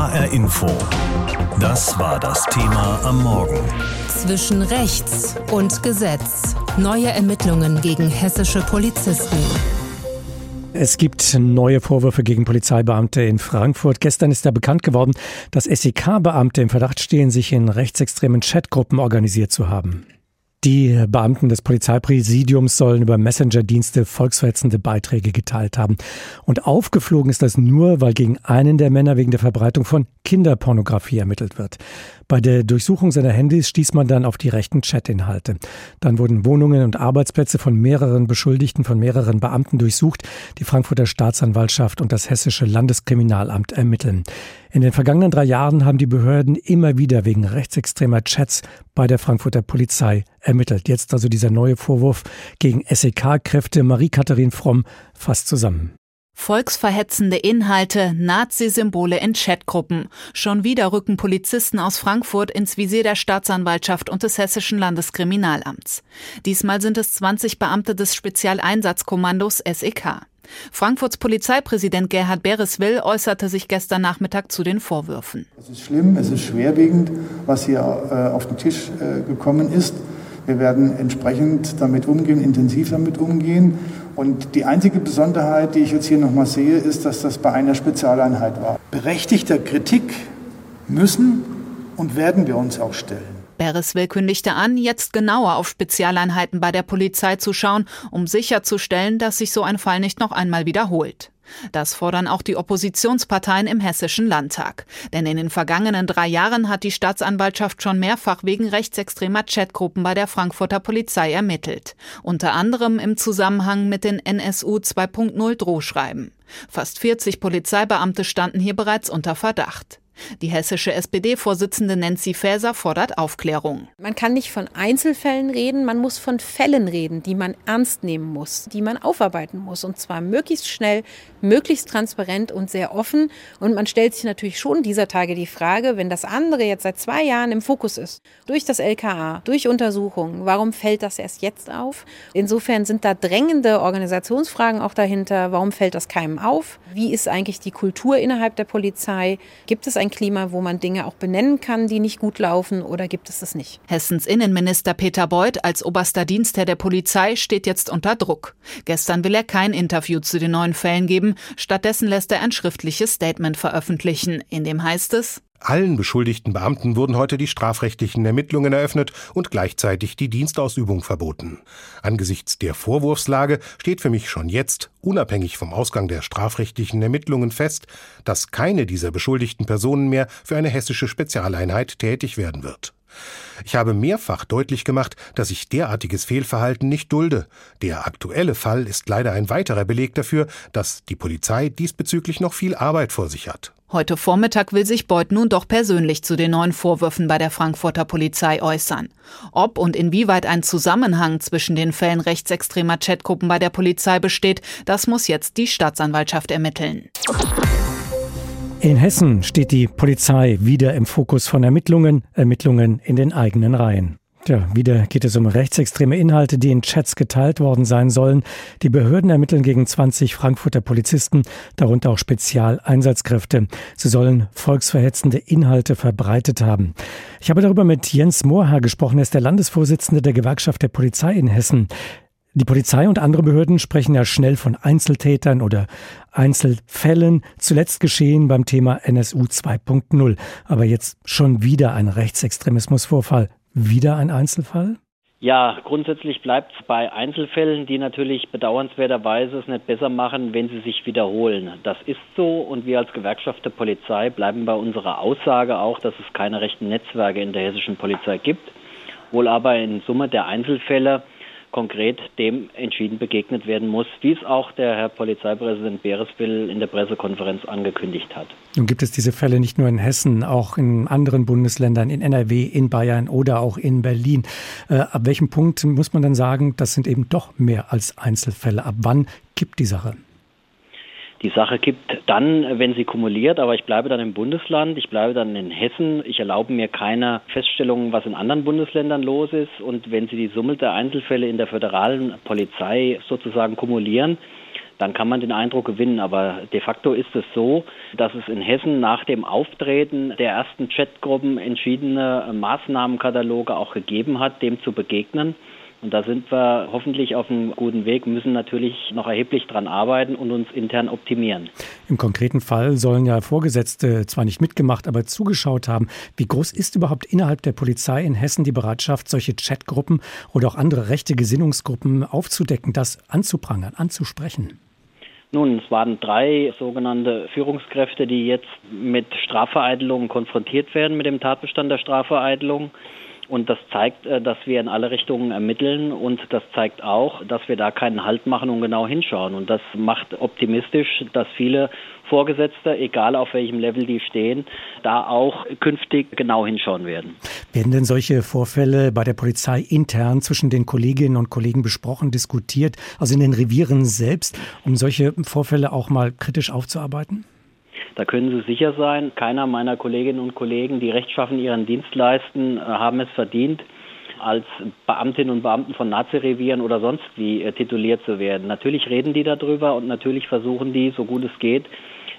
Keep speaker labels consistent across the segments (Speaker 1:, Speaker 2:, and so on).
Speaker 1: HR Info. Das war das Thema am Morgen.
Speaker 2: Zwischen Rechts und Gesetz. Neue Ermittlungen gegen hessische Polizisten.
Speaker 3: Es gibt neue Vorwürfe gegen Polizeibeamte in Frankfurt. Gestern ist da bekannt geworden, dass SEK-Beamte im Verdacht stehen, sich in rechtsextremen Chatgruppen organisiert zu haben. Die Beamten des Polizeipräsidiums sollen über Messenger-Dienste volksverhetzende Beiträge geteilt haben. Und aufgeflogen ist das nur, weil gegen einen der Männer wegen der Verbreitung von Kinderpornografie ermittelt wird. Bei der Durchsuchung seiner Handys stieß man dann auf die rechten Chatinhalte. Dann wurden Wohnungen und Arbeitsplätze von mehreren Beschuldigten, von mehreren Beamten durchsucht. Die Frankfurter Staatsanwaltschaft und das Hessische Landeskriminalamt ermitteln. In den vergangenen drei Jahren haben die Behörden immer wieder wegen rechtsextremer Chats bei der Frankfurter Polizei ermittelt. Jetzt also dieser neue Vorwurf gegen SEK-Kräfte. Marie-Katharin Fromm fasst zusammen.
Speaker 4: Volksverhetzende Inhalte, Nazi-Symbole in Chatgruppen. Schon wieder rücken Polizisten aus Frankfurt ins Visier der Staatsanwaltschaft und des Hessischen Landeskriminalamts. Diesmal sind es 20 Beamte des Spezialeinsatzkommandos SEK. Frankfurts Polizeipräsident Gerhard Bereswil äußerte sich gestern Nachmittag zu den Vorwürfen.
Speaker 5: Es ist schlimm, es ist schwerwiegend, was hier äh, auf den Tisch äh, gekommen ist. Wir werden entsprechend damit umgehen, intensiv damit umgehen. Und die einzige Besonderheit, die ich jetzt hier nochmal sehe, ist, dass das bei einer Spezialeinheit war. Berechtigter Kritik müssen und werden wir uns auch stellen.
Speaker 4: Bereswil kündigte an, jetzt genauer auf Spezialeinheiten bei der Polizei zu schauen, um sicherzustellen, dass sich so ein Fall nicht noch einmal wiederholt. Das fordern auch die Oppositionsparteien im Hessischen Landtag. Denn in den vergangenen drei Jahren hat die Staatsanwaltschaft schon mehrfach wegen rechtsextremer Chatgruppen bei der Frankfurter Polizei ermittelt. Unter anderem im Zusammenhang mit den NSU 2.0 Drohschreiben. Fast 40 Polizeibeamte standen hier bereits unter Verdacht. Die hessische SPD-Vorsitzende Nancy Faeser fordert Aufklärung.
Speaker 6: Man kann nicht von Einzelfällen reden, man muss von Fällen reden, die man ernst nehmen muss, die man aufarbeiten muss. Und zwar möglichst schnell, möglichst transparent und sehr offen. Und man stellt sich natürlich schon dieser Tage die Frage, wenn das andere jetzt seit zwei Jahren im Fokus ist, durch das LKA, durch Untersuchungen, warum fällt das erst jetzt auf? Insofern sind da drängende Organisationsfragen auch dahinter. Warum fällt das keinem auf? Wie ist eigentlich die Kultur innerhalb der Polizei? Gibt es ein ein Klima, wo man Dinge auch benennen kann, die nicht gut laufen, oder gibt es das nicht?
Speaker 4: Hessens Innenminister Peter Beuth als oberster Dienstherr der Polizei steht jetzt unter Druck. Gestern will er kein Interview zu den neuen Fällen geben, stattdessen lässt er ein schriftliches Statement veröffentlichen, in dem heißt es,
Speaker 7: allen beschuldigten Beamten wurden heute die strafrechtlichen Ermittlungen eröffnet und gleichzeitig die Dienstausübung verboten. Angesichts der Vorwurfslage steht für mich schon jetzt, unabhängig vom Ausgang der strafrechtlichen Ermittlungen fest, dass keine dieser beschuldigten Personen mehr für eine hessische Spezialeinheit tätig werden wird. Ich habe mehrfach deutlich gemacht, dass ich derartiges Fehlverhalten nicht dulde. Der aktuelle Fall ist leider ein weiterer Beleg dafür, dass die Polizei diesbezüglich noch viel Arbeit vor sich hat.
Speaker 4: Heute Vormittag will sich Beuth nun doch persönlich zu den neuen Vorwürfen bei der Frankfurter Polizei äußern. Ob und inwieweit ein Zusammenhang zwischen den Fällen rechtsextremer Chatgruppen bei der Polizei besteht, das muss jetzt die Staatsanwaltschaft ermitteln.
Speaker 3: In Hessen steht die Polizei wieder im Fokus von Ermittlungen, Ermittlungen in den eigenen Reihen. Tja, wieder geht es um rechtsextreme Inhalte, die in Chats geteilt worden sein sollen. Die Behörden ermitteln gegen 20 Frankfurter Polizisten, darunter auch Spezialeinsatzkräfte. Sie sollen volksverhetzende Inhalte verbreitet haben. Ich habe darüber mit Jens Mohrhaar gesprochen. Er ist der Landesvorsitzende der Gewerkschaft der Polizei in Hessen. Die Polizei und andere Behörden sprechen ja schnell von Einzeltätern oder Einzelfällen. Zuletzt geschehen beim Thema NSU 2.0. Aber jetzt schon wieder ein Rechtsextremismusvorfall. Wieder ein Einzelfall?
Speaker 8: Ja, grundsätzlich bleibt es bei Einzelfällen, die natürlich bedauernswerterweise es nicht besser machen, wenn sie sich wiederholen. Das ist so und wir als Gewerkschaft der Polizei bleiben bei unserer Aussage auch, dass es keine rechten Netzwerke in der hessischen Polizei gibt, wohl aber in Summe der Einzelfälle konkret dem entschieden begegnet werden muss, wie es auch der Herr Polizeipräsident Bereswil in der Pressekonferenz angekündigt hat.
Speaker 3: Nun gibt es diese Fälle nicht nur in Hessen, auch in anderen Bundesländern, in NRW, in Bayern oder auch in Berlin. Äh, ab welchem Punkt muss man dann sagen, das sind eben doch mehr als Einzelfälle? Ab wann gibt die Sache?
Speaker 8: Die Sache gibt dann, wenn sie kumuliert, aber ich bleibe dann im Bundesland, ich bleibe dann in Hessen. Ich erlaube mir keine Feststellungen, was in anderen Bundesländern los ist. Und wenn Sie die Summe der Einzelfälle in der föderalen Polizei sozusagen kumulieren, dann kann man den Eindruck gewinnen. Aber de facto ist es so, dass es in Hessen nach dem Auftreten der ersten Chatgruppen entschiedene Maßnahmenkataloge auch gegeben hat, dem zu begegnen. Und da sind wir hoffentlich auf einem guten Weg, müssen natürlich noch erheblich dran arbeiten und uns intern optimieren.
Speaker 3: Im konkreten Fall sollen ja Vorgesetzte zwar nicht mitgemacht, aber zugeschaut haben. Wie groß ist überhaupt innerhalb der Polizei in Hessen die Bereitschaft, solche Chatgruppen oder auch andere rechte Gesinnungsgruppen aufzudecken, das anzuprangern, anzusprechen?
Speaker 8: Nun, es waren drei sogenannte Führungskräfte, die jetzt mit Strafvereitelungen konfrontiert werden, mit dem Tatbestand der Strafvereitelung. Und das zeigt, äh, dass wir in alle Richtungen ermitteln und das zeigt auch, dass wir da keinen Halt machen und genau hinschauen. Und das macht optimistisch, dass viele Vorgesetzte, egal auf welchem Level die stehen, da auch künftig genau hinschauen werden.
Speaker 3: Werden denn solche Vorfälle bei der Polizei intern zwischen den Kolleginnen und Kollegen besprochen, diskutiert, also in den Revieren selbst, um solche Vorfälle auch mal kritisch aufzuarbeiten?
Speaker 8: Da können Sie sicher sein, keiner meiner Kolleginnen und Kollegen, die rechtschaffen ihren Dienst leisten, äh, haben es verdient, als Beamtinnen und Beamten von Nazirevieren oder sonst wie äh, tituliert zu werden. Natürlich reden die darüber und natürlich versuchen die, so gut es geht,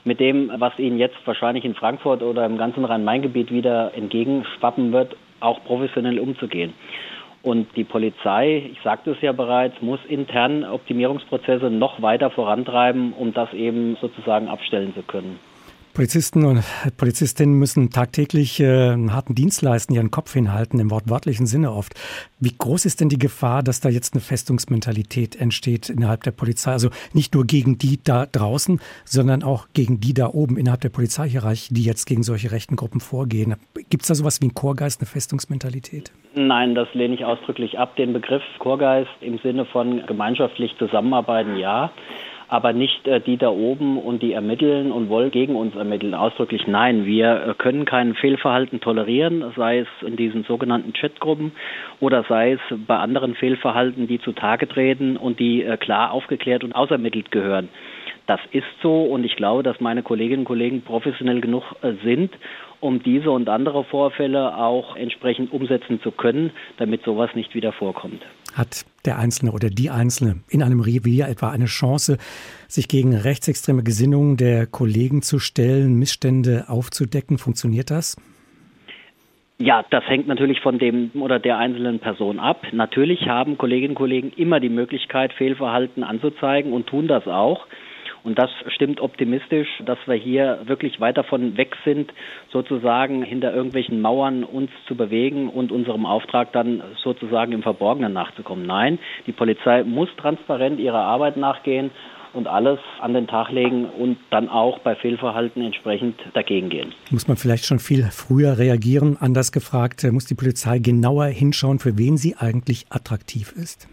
Speaker 8: mit dem, was ihnen jetzt wahrscheinlich in Frankfurt oder im ganzen Rhein-Main-Gebiet wieder entgegenschwappen wird, auch professionell umzugehen. Und die Polizei, ich sagte es ja bereits, muss intern Optimierungsprozesse noch weiter vorantreiben, um das eben sozusagen abstellen zu können.
Speaker 3: Polizisten und Polizistinnen müssen tagtäglich äh, einen harten Dienst leisten, ihren Kopf hinhalten, im wortwörtlichen Sinne oft. Wie groß ist denn die Gefahr, dass da jetzt eine Festungsmentalität entsteht innerhalb der Polizei? Also nicht nur gegen die da draußen, sondern auch gegen die da oben innerhalb der Polizeihierarchie, die jetzt gegen solche rechten Gruppen vorgehen. Gibt es da sowas wie ein Chorgeist, eine Festungsmentalität?
Speaker 8: Nein, das lehne ich ausdrücklich ab. Den Begriff Chorgeist im Sinne von gemeinschaftlich zusammenarbeiten, ja aber nicht äh, die da oben und die ermitteln und wollen gegen uns ermitteln. Ausdrücklich nein. Wir äh, können kein Fehlverhalten tolerieren, sei es in diesen sogenannten Chatgruppen oder sei es bei anderen Fehlverhalten, die zutage treten und die äh, klar aufgeklärt und ausermittelt gehören. Das ist so und ich glaube, dass meine Kolleginnen und Kollegen professionell genug äh, sind, um diese und andere Vorfälle auch entsprechend umsetzen zu können, damit sowas nicht wieder vorkommt.
Speaker 3: Hat der Einzelne oder die Einzelne in einem Revier etwa eine Chance, sich gegen rechtsextreme Gesinnungen der Kollegen zu stellen, Missstände aufzudecken? Funktioniert das?
Speaker 8: Ja, das hängt natürlich von dem oder der einzelnen Person ab. Natürlich haben Kolleginnen und Kollegen immer die Möglichkeit, Fehlverhalten anzuzeigen und tun das auch. Und das stimmt optimistisch, dass wir hier wirklich weit davon weg sind, sozusagen hinter irgendwelchen Mauern uns zu bewegen und unserem Auftrag dann sozusagen im Verborgenen nachzukommen. Nein, die Polizei muss transparent ihrer Arbeit nachgehen und alles an den Tag legen und dann auch bei Fehlverhalten entsprechend dagegen gehen.
Speaker 3: Muss man vielleicht schon viel früher reagieren? Anders gefragt, muss die Polizei genauer hinschauen, für wen sie eigentlich attraktiv ist?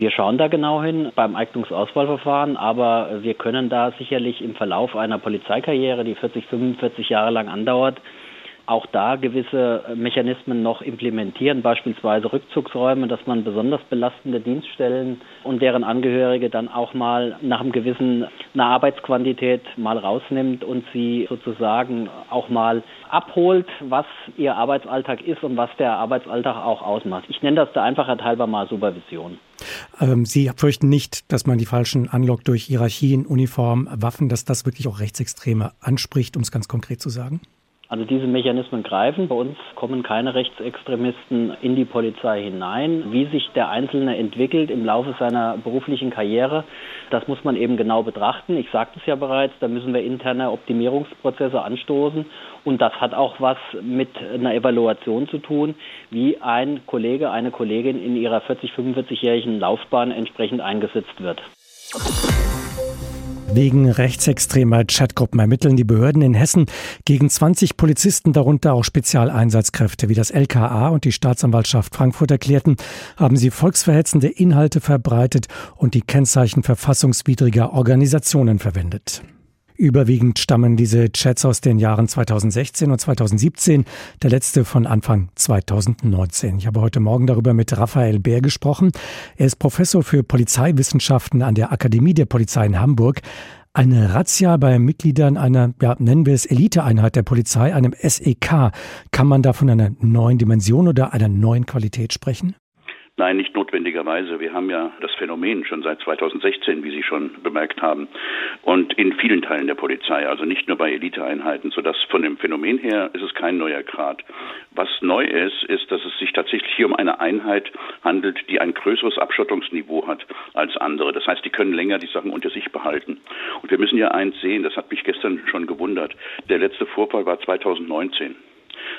Speaker 8: Wir schauen da genau hin beim Eignungsauswahlverfahren, aber wir können da sicherlich im Verlauf einer Polizeikarriere, die 40, 45 Jahre lang andauert, auch da gewisse Mechanismen noch implementieren, beispielsweise Rückzugsräume, dass man besonders belastende Dienststellen und deren Angehörige dann auch mal nach einem gewissen einer Arbeitsquantität mal rausnimmt und sie sozusagen auch mal abholt, was ihr Arbeitsalltag ist und was der Arbeitsalltag auch ausmacht. Ich nenne das der Einfachheit halber mal Supervision.
Speaker 3: Sie fürchten nicht, dass man die Falschen anlockt durch Hierarchien, Uniform, Waffen, dass das wirklich auch Rechtsextreme anspricht, um es ganz konkret zu sagen?
Speaker 8: Also diese Mechanismen greifen. Bei uns kommen keine Rechtsextremisten in die Polizei hinein. Wie sich der Einzelne entwickelt im Laufe seiner beruflichen Karriere, das muss man eben genau betrachten. Ich sagte es ja bereits, da müssen wir interne Optimierungsprozesse anstoßen. Und das hat auch was mit einer Evaluation zu tun, wie ein Kollege, eine Kollegin in ihrer 40, 45-jährigen Laufbahn entsprechend eingesetzt wird.
Speaker 3: Wegen rechtsextremer Chatgruppen ermitteln die Behörden in Hessen gegen 20 Polizisten, darunter auch Spezialeinsatzkräfte. Wie das LKA und die Staatsanwaltschaft Frankfurt erklärten, haben sie volksverhetzende Inhalte verbreitet und die Kennzeichen verfassungswidriger Organisationen verwendet. Überwiegend stammen diese Chats aus den Jahren 2016 und 2017, der letzte von Anfang 2019. Ich habe heute Morgen darüber mit Raphael Bär gesprochen. Er ist Professor für Polizeiwissenschaften an der Akademie der Polizei in Hamburg. Eine Razzia bei Mitgliedern einer, ja, nennen wir es Eliteeinheit der Polizei, einem SEK. Kann man da von einer neuen Dimension oder einer neuen Qualität sprechen?
Speaker 9: Nein, nicht notwendigerweise. Wir haben ja das Phänomen schon seit 2016, wie Sie schon bemerkt haben, und in vielen Teilen der Polizei, also nicht nur bei Eliteeinheiten, sodass von dem Phänomen her ist es kein neuer Grad. Was neu ist, ist, dass es sich tatsächlich hier um eine Einheit handelt, die ein größeres Abschottungsniveau hat als andere. Das heißt, die können länger die Sachen unter sich behalten. Und wir müssen ja eins sehen, das hat mich gestern schon gewundert. Der letzte Vorfall war 2019.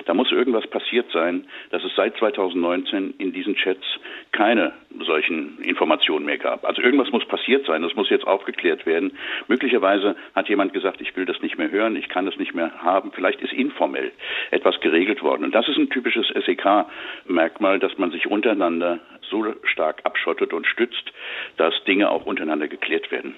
Speaker 9: Da muss irgendwas passiert sein, dass es seit 2019 in diesen Chats keine solchen Informationen mehr gab. Also irgendwas muss passiert sein, das muss jetzt aufgeklärt werden. Möglicherweise hat jemand gesagt, ich will das nicht mehr hören, ich kann das nicht mehr haben. Vielleicht ist informell etwas geregelt worden. Und das ist ein typisches SEK-Merkmal, dass man sich untereinander so stark abschottet und stützt, dass Dinge auch untereinander geklärt werden.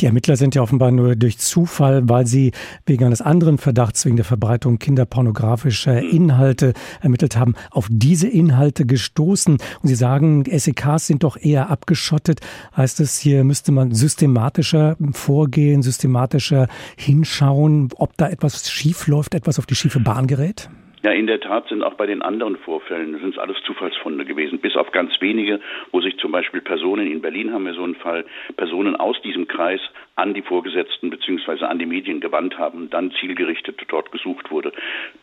Speaker 3: Die Ermittler sind ja offenbar nur durch Zufall, weil sie wegen eines anderen Verdachts, wegen der Verbreitung kinderpornografischer hm. Inhalte ermittelt haben, auf diese Inhalte gestoßen. Und Sie sagen, SEKs sind doch eher abgeschottet. Heißt es, hier müsste man systematischer vorgehen, systematischer hinschauen, ob da etwas schief läuft, etwas auf die schiefe Bahn gerät?
Speaker 9: Ja, in der Tat sind auch bei den anderen Vorfällen, sind alles Zufallsfunde gewesen, bis auf ganz wenige, wo sich zum Beispiel Personen, in Berlin haben wir so einen Fall, Personen aus diesem Kreis an die Vorgesetzten beziehungsweise an die Medien gewandt haben dann zielgerichtet dort gesucht wurde.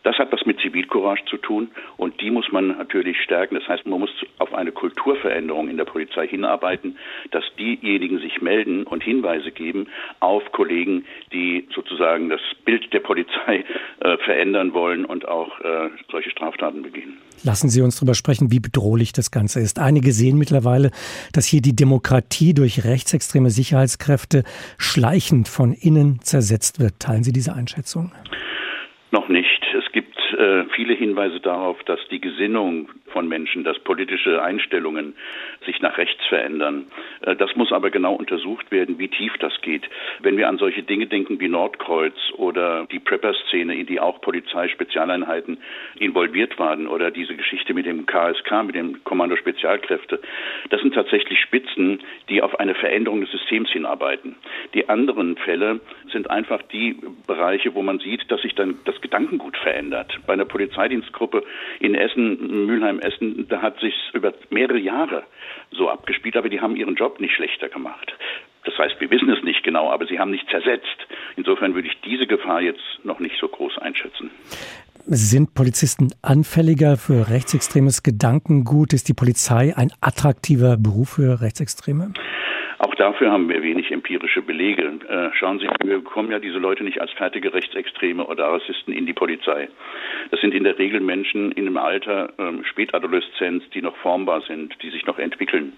Speaker 9: Das hat was mit Zivilcourage zu tun und die muss man natürlich stärken. Das heißt, man muss auf eine Kulturveränderung in der Polizei hinarbeiten, dass diejenigen sich melden und Hinweise geben auf Kollegen, die sozusagen das Bild der Polizei äh, verändern wollen und auch äh, solche Straftaten begehen.
Speaker 3: Lassen Sie uns darüber sprechen, wie bedrohlich das Ganze ist. Einige sehen mittlerweile, dass hier die Demokratie durch rechtsextreme Sicherheitskräfte schleichend von innen zersetzt wird. Teilen Sie diese Einschätzung?
Speaker 9: Noch nicht. Es gibt äh, viele Hinweise darauf, dass die Gesinnung von Menschen, dass politische Einstellungen sich nach rechts verändern. Äh, das muss aber genau untersucht werden, wie tief das geht. Wenn wir an solche Dinge denken wie Nordkreuz oder die Prepper-Szene, in die auch Polizeispezialeinheiten involviert waren oder diese Geschichte mit dem KSK, mit dem Kommando Spezialkräfte, das sind tatsächlich Spitzen, die auf eine Veränderung des Systems hinarbeiten. Die anderen Fälle sind einfach die Bereiche, wo man sieht, dass sich dann das Gedankengut verändert. Bei einer Polizeidienstgruppe in Essen, Mülheim, Essen, da hat sich über mehrere Jahre so abgespielt, aber die haben ihren Job nicht schlechter gemacht. Das heißt, wir wissen es nicht genau, aber sie haben nicht zersetzt. Insofern würde ich diese Gefahr jetzt noch nicht so groß einschätzen.
Speaker 3: Sind Polizisten anfälliger für rechtsextremes Gedankengut? Ist die Polizei ein attraktiver Beruf für Rechtsextreme?
Speaker 9: Auch dafür haben wir wenig empirische Belege. Äh, schauen Sie, wir bekommen ja diese Leute nicht als fertige Rechtsextreme oder Rassisten in die Polizei. Das sind in der Regel Menschen in einem Alter, ähm, Spätadoleszenz, die noch formbar sind, die sich noch entwickeln.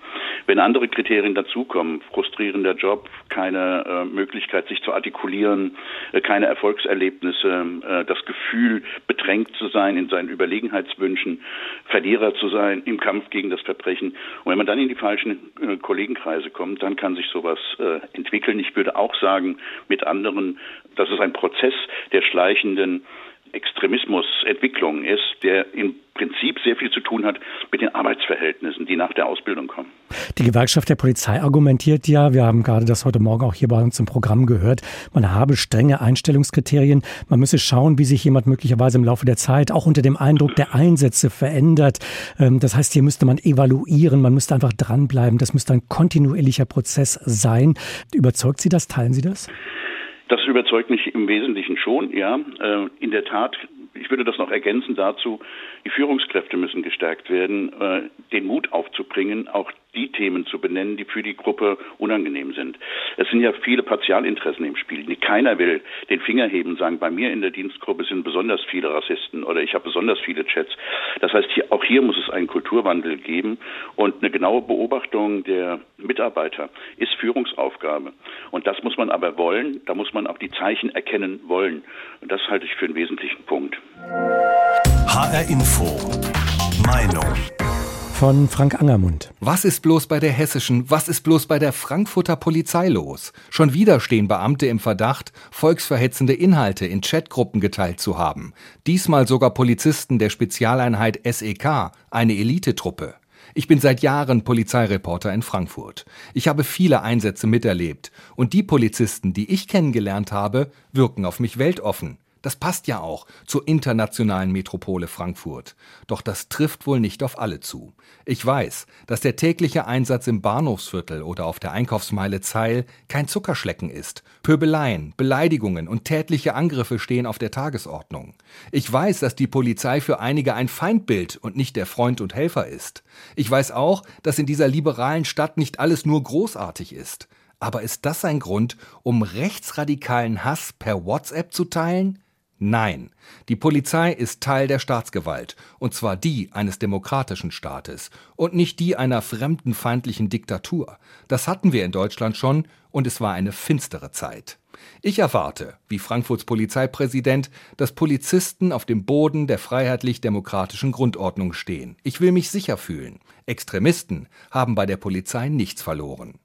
Speaker 9: Wenn andere Kriterien dazukommen, frustrierender Job, keine äh, Möglichkeit, sich zu artikulieren, äh, keine Erfolgserlebnisse, äh, das Gefühl, bedrängt zu sein in seinen Überlegenheitswünschen, Verlierer zu sein im Kampf gegen das Verbrechen. Und wenn man dann in die falschen äh, Kollegenkreise kommt, dann kann sich sowas äh, entwickeln. Ich würde auch sagen, mit anderen, dass es ein Prozess der schleichenden Extremismusentwicklung ist, der im Prinzip sehr viel zu tun hat mit den Arbeitsverhältnissen, die nach der Ausbildung kommen.
Speaker 3: Die Gewerkschaft der Polizei argumentiert ja, wir haben gerade das heute Morgen auch hier bei uns im Programm gehört, man habe strenge Einstellungskriterien. Man müsse schauen, wie sich jemand möglicherweise im Laufe der Zeit auch unter dem Eindruck der Einsätze verändert. Ähm, das heißt, hier müsste man evaluieren, man müsste einfach dranbleiben. Das müsste ein kontinuierlicher Prozess sein. Überzeugt Sie das? Teilen Sie das?
Speaker 9: Das überzeugt mich im Wesentlichen schon, ja. Äh, in der Tat ich würde das noch ergänzen dazu, die Führungskräfte müssen gestärkt werden, äh, den Mut aufzubringen, auch die Themen zu benennen, die für die Gruppe unangenehm sind. Es sind ja viele Partialinteressen im Spiel. Keiner will den Finger heben und sagen, bei mir in der Dienstgruppe sind besonders viele Rassisten oder ich habe besonders viele Chats. Das heißt, hier, auch hier muss es einen Kulturwandel geben und eine genaue Beobachtung der Mitarbeiter ist Führungsaufgabe. Und das muss man aber wollen, da muss man auch die Zeichen erkennen wollen. Und das halte ich für einen wesentlichen Punkt.
Speaker 1: HR Info. Meinung
Speaker 3: von Frank Angermund.
Speaker 10: Was ist bloß bei der hessischen, was ist bloß bei der Frankfurter Polizei los? Schon wieder stehen Beamte im Verdacht, volksverhetzende Inhalte in Chatgruppen geteilt zu haben. Diesmal sogar Polizisten der Spezialeinheit SEK, eine Elitetruppe. Ich bin seit Jahren Polizeireporter in Frankfurt. Ich habe viele Einsätze miterlebt und die Polizisten, die ich kennengelernt habe, wirken auf mich weltoffen. Das passt ja auch zur internationalen Metropole Frankfurt. Doch das trifft wohl nicht auf alle zu. Ich weiß, dass der tägliche Einsatz im Bahnhofsviertel oder auf der Einkaufsmeile Zeil kein Zuckerschlecken ist. Pöbeleien, Beleidigungen und tätliche Angriffe stehen auf der Tagesordnung. Ich weiß, dass die Polizei für einige ein Feindbild und nicht der Freund und Helfer ist. Ich weiß auch, dass in dieser liberalen Stadt nicht alles nur großartig ist. Aber ist das ein Grund, um rechtsradikalen Hass per WhatsApp zu teilen? Nein, die Polizei ist Teil der Staatsgewalt, und zwar die eines demokratischen Staates und nicht die einer fremdenfeindlichen Diktatur. Das hatten wir in Deutschland schon, und es war eine finstere Zeit. Ich erwarte, wie Frankfurts Polizeipräsident, dass Polizisten auf dem Boden der freiheitlich-demokratischen Grundordnung stehen. Ich will mich sicher fühlen. Extremisten haben bei der Polizei nichts verloren.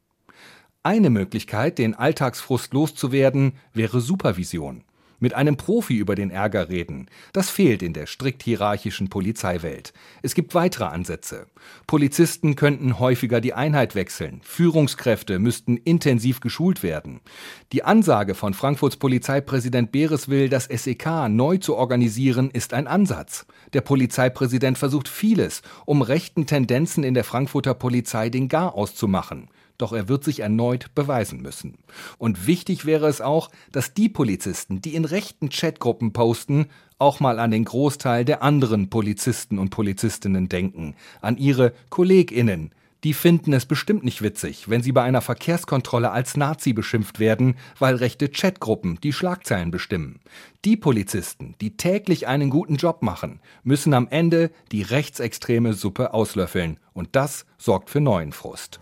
Speaker 10: Eine Möglichkeit, den Alltagsfrust loszuwerden, wäre Supervision mit einem Profi über den Ärger reden. Das fehlt in der strikt hierarchischen Polizeiwelt. Es gibt weitere Ansätze. Polizisten könnten häufiger die Einheit wechseln. Führungskräfte müssten intensiv geschult werden. Die Ansage von Frankfurts Polizeipräsident Bereswil, das SEK neu zu organisieren, ist ein Ansatz. Der Polizeipräsident versucht vieles, um rechten Tendenzen in der Frankfurter Polizei den Gar auszumachen doch er wird sich erneut beweisen müssen. Und wichtig wäre es auch, dass die Polizisten, die in rechten Chatgruppen posten, auch mal an den Großteil der anderen Polizisten und Polizistinnen denken, an ihre Kolleginnen, die finden es bestimmt nicht witzig, wenn sie bei einer Verkehrskontrolle als Nazi beschimpft werden, weil rechte Chatgruppen die Schlagzeilen bestimmen. Die Polizisten, die täglich einen guten Job machen, müssen am Ende die rechtsextreme Suppe auslöffeln. Und das sorgt für neuen Frust.